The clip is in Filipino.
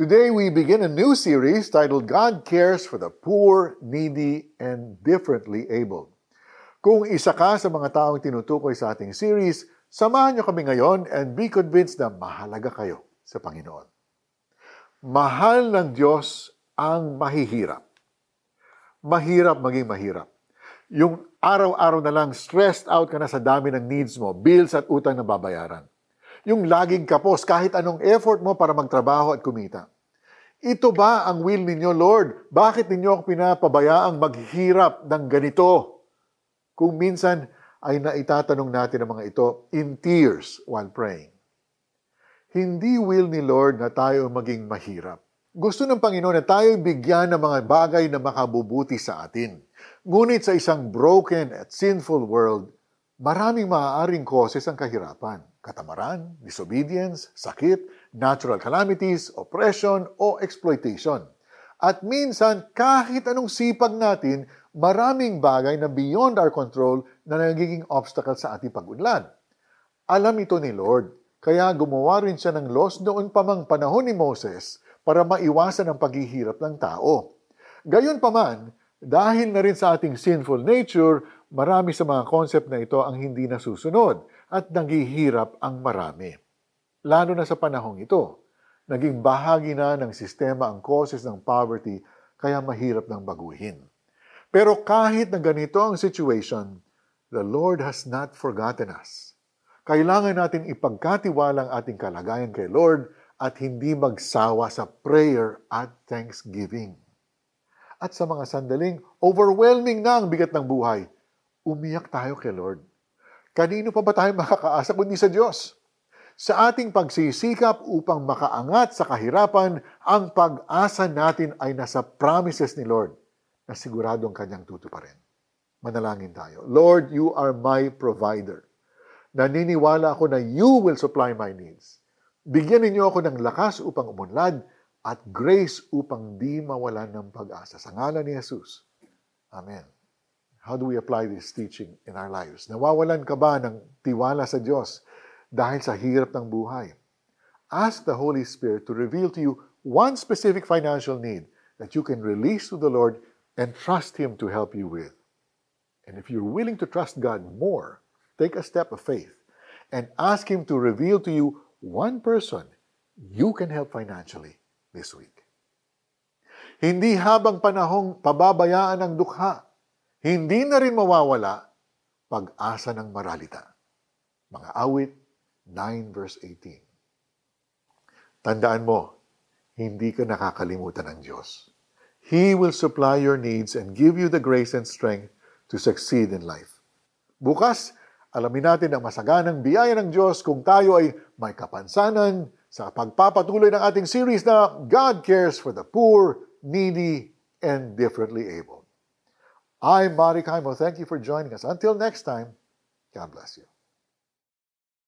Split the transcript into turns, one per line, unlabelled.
Today we begin a new series titled God Cares for the Poor, Needy, and Differently Abled. Kung isa ka sa mga taong tinutukoy sa ating series, samahan niyo kami ngayon and be convinced na mahalaga kayo sa Panginoon. Mahal ng Diyos ang mahihirap. Mahirap maging mahirap. Yung araw-araw na lang stressed out ka na sa dami ng needs mo, bills at utang na babayaran yung laging kapos kahit anong effort mo para magtrabaho at kumita. Ito ba ang will ninyo, Lord? Bakit ninyo ako pinapabayaang maghirap ng ganito? Kung minsan ay naitatanong natin ang mga ito in tears while praying. Hindi will ni Lord na tayo maging mahirap. Gusto ng Panginoon na tayo bigyan ng mga bagay na makabubuti sa atin. Ngunit sa isang broken at sinful world, maraming maaaring causes ang kahirapan katamaran, disobedience, sakit, natural calamities, oppression, o exploitation. At minsan, kahit anong sipag natin, maraming bagay na beyond our control na nagiging obstacle sa ating pag-unlad. Alam ito ni Lord, kaya gumawa rin siya ng laws noon pa mang panahon ni Moses para maiwasan ang paghihirap ng tao. Gayon pa man, dahil na rin sa ating sinful nature, marami sa mga concept na ito ang hindi nasusunod at naghihirap ang marami. Lalo na sa panahong ito, naging bahagi na ng sistema ang causes ng poverty kaya mahirap nang baguhin. Pero kahit na ganito ang situation, the Lord has not forgotten us. Kailangan natin ipagkatiwala ang ating kalagayan kay Lord at hindi magsawa sa prayer at thanksgiving. At sa mga sandaling, overwhelming na ang bigat ng buhay, umiyak tayo kay Lord Kanino pa ba tayo makakaasa kundi sa Diyos? Sa ating pagsisikap upang makaangat sa kahirapan, ang pag-asa natin ay nasa promises ni Lord na siguradong kanyang tutuparin. Manalangin tayo. Lord, you are my provider. Naniniwala ako na you will supply my needs. Bigyan ninyo ako ng lakas upang umunlad at grace upang di mawalan ng pag-asa. Sa ngalan ni Jesus. Amen. How do we apply this teaching in our lives? Nawawalan ka ba ng tiwala sa Diyos dahil sa hirap ng buhay? Ask the Holy Spirit to reveal to you one specific financial need that you can release to the Lord and trust Him to help you with. And if you're willing to trust God more, take a step of faith and ask Him to reveal to you one person you can help financially this week. Hindi habang panahong pababayaan ang dukha hindi na rin mawawala pag-asa ng maralita. Mga awit 9 verse 18. Tandaan mo, hindi ka nakakalimutan ng Diyos. He will supply your needs and give you the grace and strength to succeed in life. Bukas, alamin natin ang masaganang biyaya ng Diyos kung tayo ay may kapansanan sa pagpapatuloy ng ating series na God Cares for the Poor, Needy, and Differently Able. I'm Marty Kaimo. Thank you for joining us. Until next time, God bless you.